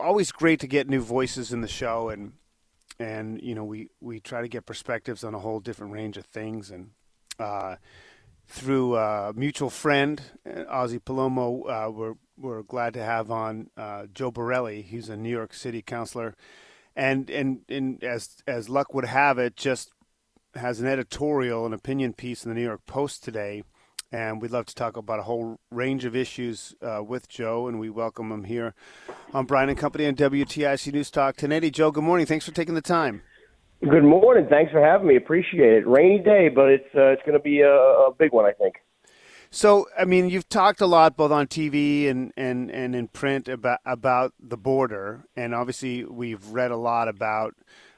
Always great to get new voices in the show, and and you know we we try to get perspectives on a whole different range of things, and uh, through a mutual friend, Ozzy Palomo, uh, we're we're glad to have on uh, Joe Borelli. He's a New York City councilor, and and and as as luck would have it, just has an editorial, an opinion piece in the New York Post today, and we'd love to talk about a whole range of issues uh, with Joe, and we welcome him here on Brian and Company on WTIC News Talk 1080. Joe, good morning. Thanks for taking the time. Good morning. Thanks for having me. Appreciate it. Rainy day, but it's uh, it's going to be a, a big one, I think. So, I mean, you've talked a lot both on TV and, and, and in print about about the border, and obviously we've read a lot about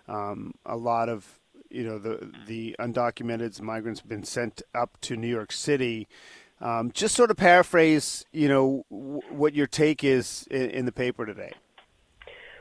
um, a lot of you know the the undocumented migrants have been sent up to New York City. Um, just sort of paraphrase, you know, w- what your take is in, in the paper today.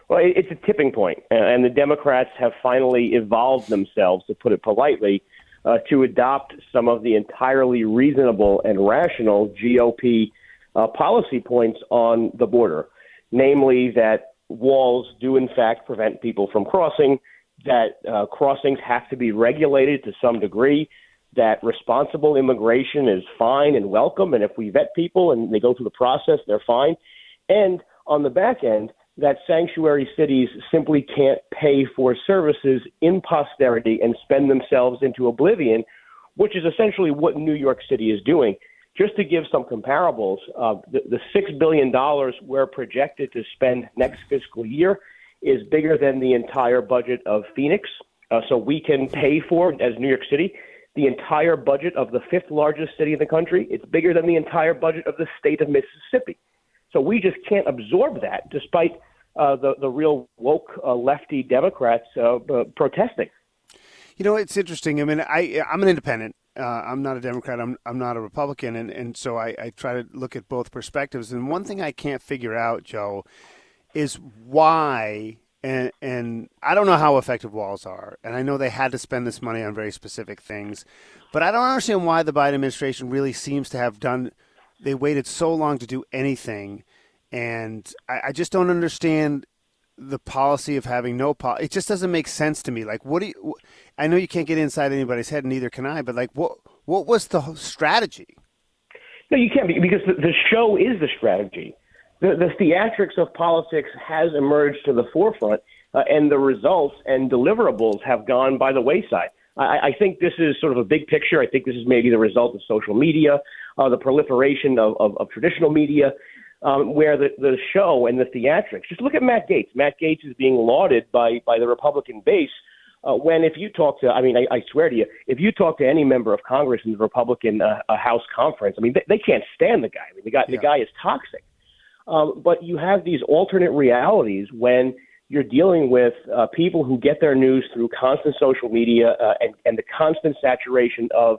Well, it's a tipping point, and the Democrats have finally evolved themselves, to put it politely, uh, to adopt some of the entirely reasonable and rational GOP uh, policy points on the border, namely that walls do in fact prevent people from crossing, that uh, crossings have to be regulated to some degree, that responsible immigration is fine and welcome, and if we vet people and they go through the process, they're fine. And on the back end, that sanctuary cities simply can't pay for services in posterity and spend themselves into oblivion, which is essentially what New York City is doing. Just to give some comparables, uh, the, the $6 billion we're projected to spend next fiscal year is bigger than the entire budget of Phoenix. Uh, so we can pay for, as New York City, the entire budget of the fifth largest city in the country. It's bigger than the entire budget of the state of Mississippi. So we just can't absorb that, despite uh, the the real woke uh, lefty Democrats uh, protesting. You know, it's interesting. I mean, I I'm an independent. Uh, I'm not a Democrat. I'm I'm not a Republican, and and so I, I try to look at both perspectives. And one thing I can't figure out, Joe, is why. And and I don't know how effective walls are, and I know they had to spend this money on very specific things, but I don't understand why the Biden administration really seems to have done. They waited so long to do anything and I, I just don't understand the policy of having no policy. It just doesn't make sense to me. Like, what do you? I know you can't get inside anybody's head, and neither can I. But like, what what was the strategy? No, you can't because the show is the strategy. The, the theatrics of politics has emerged to the forefront, uh, and the results and deliverables have gone by the wayside. I, I think this is sort of a big picture. I think this is maybe the result of social media, uh, the proliferation of, of, of traditional media, um, where the, the show and the theatrics. Just look at Matt Gaetz. Matt Gaetz is being lauded by by the Republican base. Uh, when if you talk to, I mean, I, I swear to you, if you talk to any member of Congress in the Republican uh, uh, House conference, I mean, they, they can't stand the guy. I mean, the guy yeah. the guy is toxic. Um, but you have these alternate realities when you're dealing with uh, people who get their news through constant social media uh, and, and the constant saturation of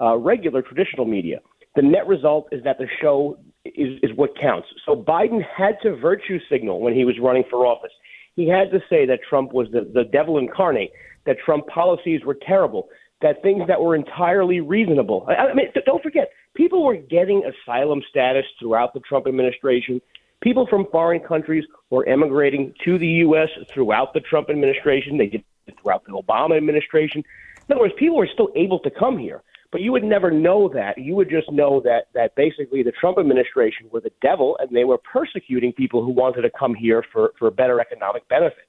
uh, regular traditional media. The net result is that the show is, is what counts. So Biden had to virtue signal when he was running for office. He had to say that Trump was the, the devil incarnate, that Trump policies were terrible, that things that were entirely reasonable. I, I mean, don't forget, people were getting asylum status throughout the Trump administration. People from foreign countries were emigrating to the U.S. throughout the Trump administration. They did it throughout the Obama administration. In other words, people were still able to come here. But you would never know that. You would just know that that basically the Trump administration were the devil and they were persecuting people who wanted to come here for, for better economic benefits.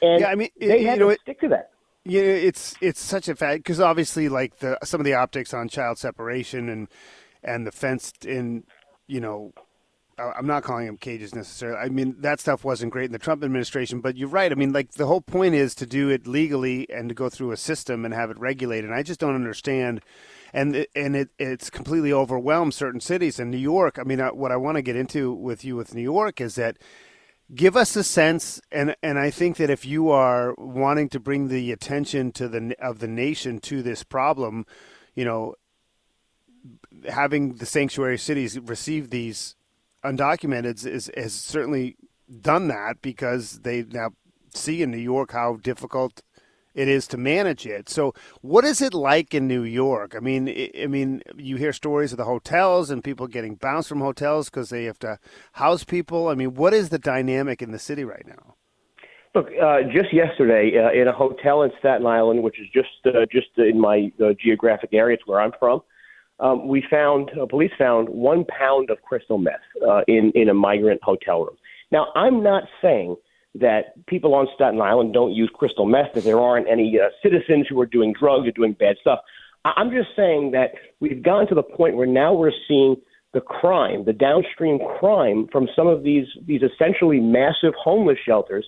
And yeah, I mean, they you had know, to it, stick to that. Yeah, it's it's such a fact because obviously, like the some of the optics on child separation and and the fenced in, you know, I'm not calling them cages necessarily. I mean, that stuff wasn't great in the Trump administration, but you're right. I mean, like the whole point is to do it legally and to go through a system and have it regulated. And I just don't understand. And and it it's completely overwhelmed certain cities. And New York. I mean, what I want to get into with you with New York is that give us a sense and and I think that if you are wanting to bring the attention to the of the nation to this problem, you know, having the sanctuary cities receive these undocumented is has certainly done that because they now see in New York how difficult it is to manage it. So, what is it like in New York? I mean, I mean, you hear stories of the hotels and people getting bounced from hotels because they have to house people. I mean, what is the dynamic in the city right now? Look, uh, just yesterday uh, in a hotel in Staten Island, which is just uh, just in my uh, geographic area, it's where I'm from. Um, we found uh, police found one pound of crystal meth uh, in in a migrant hotel room. Now, I'm not saying that people on Staten Island don't use crystal meth, that there aren't any uh, citizens who are doing drugs or doing bad stuff. I- I'm just saying that we've gotten to the point where now we're seeing the crime, the downstream crime from some of these these essentially massive homeless shelters,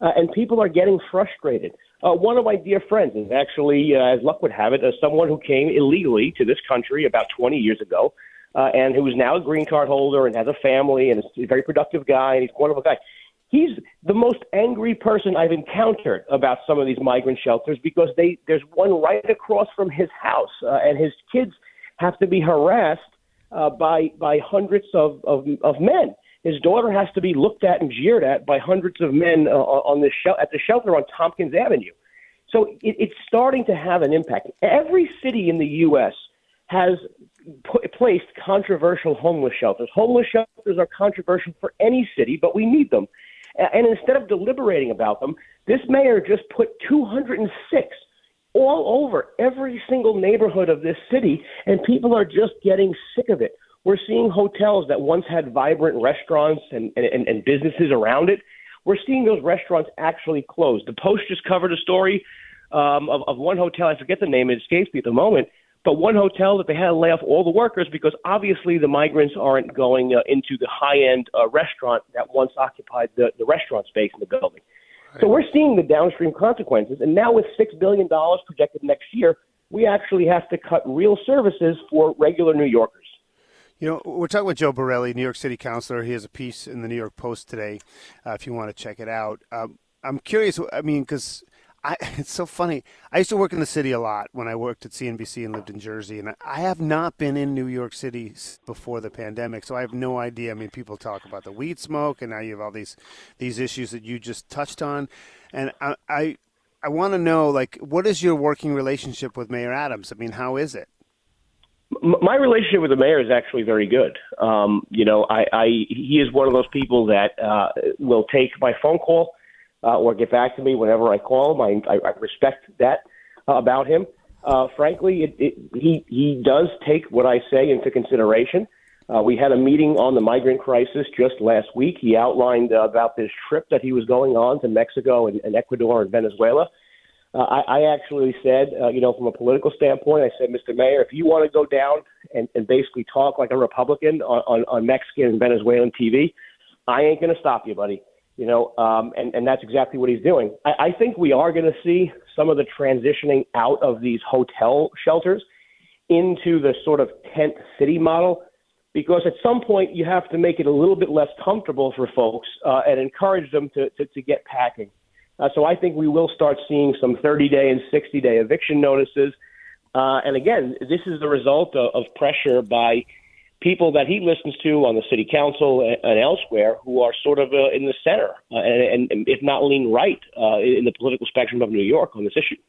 uh, and people are getting frustrated. Uh, one of my dear friends is actually, uh, as luck would have it, uh, someone who came illegally to this country about 20 years ago, uh, and who is now a green card holder and has a family and is a very productive guy and he's a wonderful guy he's the most angry person I've encountered about some of these migrant shelters because they there's one right across from his house, uh, and his kids have to be harassed uh, by by hundreds of, of of men. His daughter has to be looked at and jeered at by hundreds of men uh, on the shel- at the shelter on Tompkins Avenue. So it, it's starting to have an impact. Every city in the U.S. has put, placed controversial homeless shelters. Homeless shelters are controversial for any city, but we need them. And instead of deliberating about them, this mayor just put 206 all over every single neighborhood of this city, and people are just getting sick of it. We're seeing hotels that once had vibrant restaurants and, and, and businesses around it. We're seeing those restaurants actually close. The Post just covered a story um, of, of one hotel. I forget the name; it escapes me at the moment but one hotel that they had to lay off all the workers because obviously the migrants aren't going uh, into the high end uh, restaurant that once occupied the, the restaurant space in the building. Right. So we're seeing the downstream consequences. And now with $6 billion projected next year, we actually have to cut real services for regular New Yorkers. You know, we're talking with Joe Borelli, New York City councilor. He has a piece in the New York Post today, uh, if you want to check it out. Um, I'm curious, I mean, because I, it's so funny. I used to work in the city a lot when I worked at CNBC and lived in Jersey, and I have not been in New York City before the pandemic, so I have no idea. I mean, people talk about the weed smoke, and now you have all these these issues that you just touched on, and I I, I want to know like what is your working relationship with Mayor Adams? I mean, how is it? My relationship with the mayor is actually very good. Um, you know, I, I he is one of those people that uh, will take my phone call uh, or get back to me whenever I call him. I, I, I respect that uh, about him. Uh, frankly, it, it, he he does take what I say into consideration. Uh, we had a meeting on the migrant crisis just last week. He outlined uh, about this trip that he was going on to Mexico and, and Ecuador and Venezuela. Uh, I, I actually said, uh, you know, from a political standpoint, I said, Mr. Mayor, if you want to go down and, and basically talk like a Republican on, on, on Mexican and Venezuelan TV, I ain't going to stop you, buddy. You know, um, and, and that's exactly what he's doing. I, I think we are going to see some of the transitioning out of these hotel shelters into the sort of tent city model because at some point you have to make it a little bit less comfortable for folks uh, and encourage them to, to, to get packing. Uh, so I think we will start seeing some 30 day and 60 day eviction notices. Uh, and again, this is the result of, of pressure by people that he listens to on the city council and, elsewhere who are sort of uh, in the center uh, and, and, if not lean right uh, in the political spectrum of New York on this issue.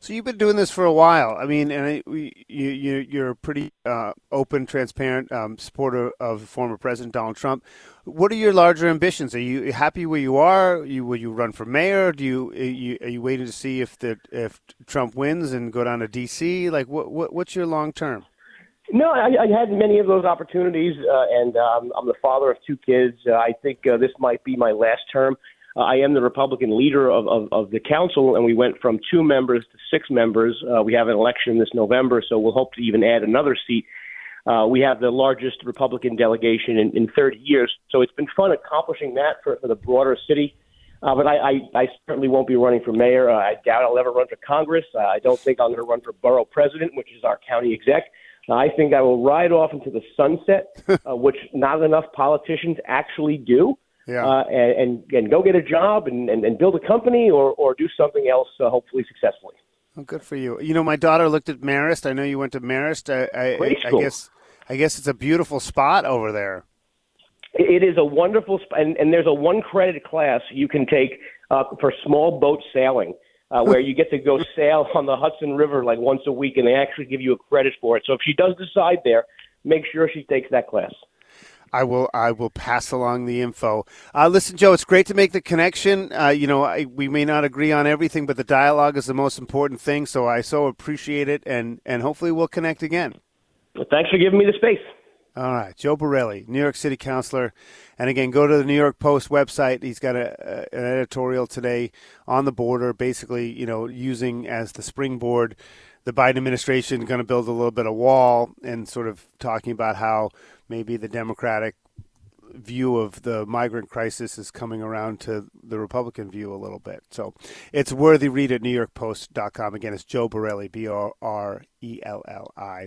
So you've been doing this for a while. I mean, and you, you you're a pretty uh, open, transparent um, supporter of former President Donald Trump. What are your larger ambitions? Are you happy where you are? You will you run for mayor? Do you, are you are you waiting to see if the if Trump wins and go down to D.C.? Like what, what what's your long term? No, I, I had many of those opportunities, uh, and um, I'm the father of two kids. Uh, I think uh, this might be my last term. Uh, I am the Republican leader of, of, of the council, and we went from two members to six members. Uh, we have an election this November, so we'll hope to even add another seat. Uh, we have the largest Republican delegation in, in 30 years, so it's been fun accomplishing that for, for the broader city. Uh, but I, I, I certainly won't be running for mayor. Uh, I doubt I'll ever run for Congress. Uh, I don't think I'm going to run for borough president, which is our county exec. I think I will ride off into the sunset, uh, which not enough politicians actually do. Yeah. Uh, and, and, and go get a job and, and, and build a company or, or do something else, uh, hopefully successfully. Well, good for you. You know, my daughter looked at Marist. I know you went to Marist. I, I, Great I, school. I guess I guess it's a beautiful spot over there. It is a wonderful, sp- and, and there's a one credit class you can take uh, for small boat sailing. Uh, where you get to go sail on the Hudson River like once a week, and they actually give you a credit for it. So if she does decide there, make sure she takes that class. I will. I will pass along the info. Uh, listen, Joe, it's great to make the connection. Uh, you know, I, we may not agree on everything, but the dialogue is the most important thing. So I so appreciate it, and and hopefully we'll connect again. Well, thanks for giving me the space. All right, Joe Borelli, New York City councilor, and again, go to the New York Post website. He's got a, a, an editorial today on the border, basically, you know, using as the springboard the Biden administration going to build a little bit of wall, and sort of talking about how maybe the Democratic view of the migrant crisis is coming around to the Republican view a little bit. So it's worthy read at NewYorkPost.com. Again, it's Joe Borelli, B R R E L L I.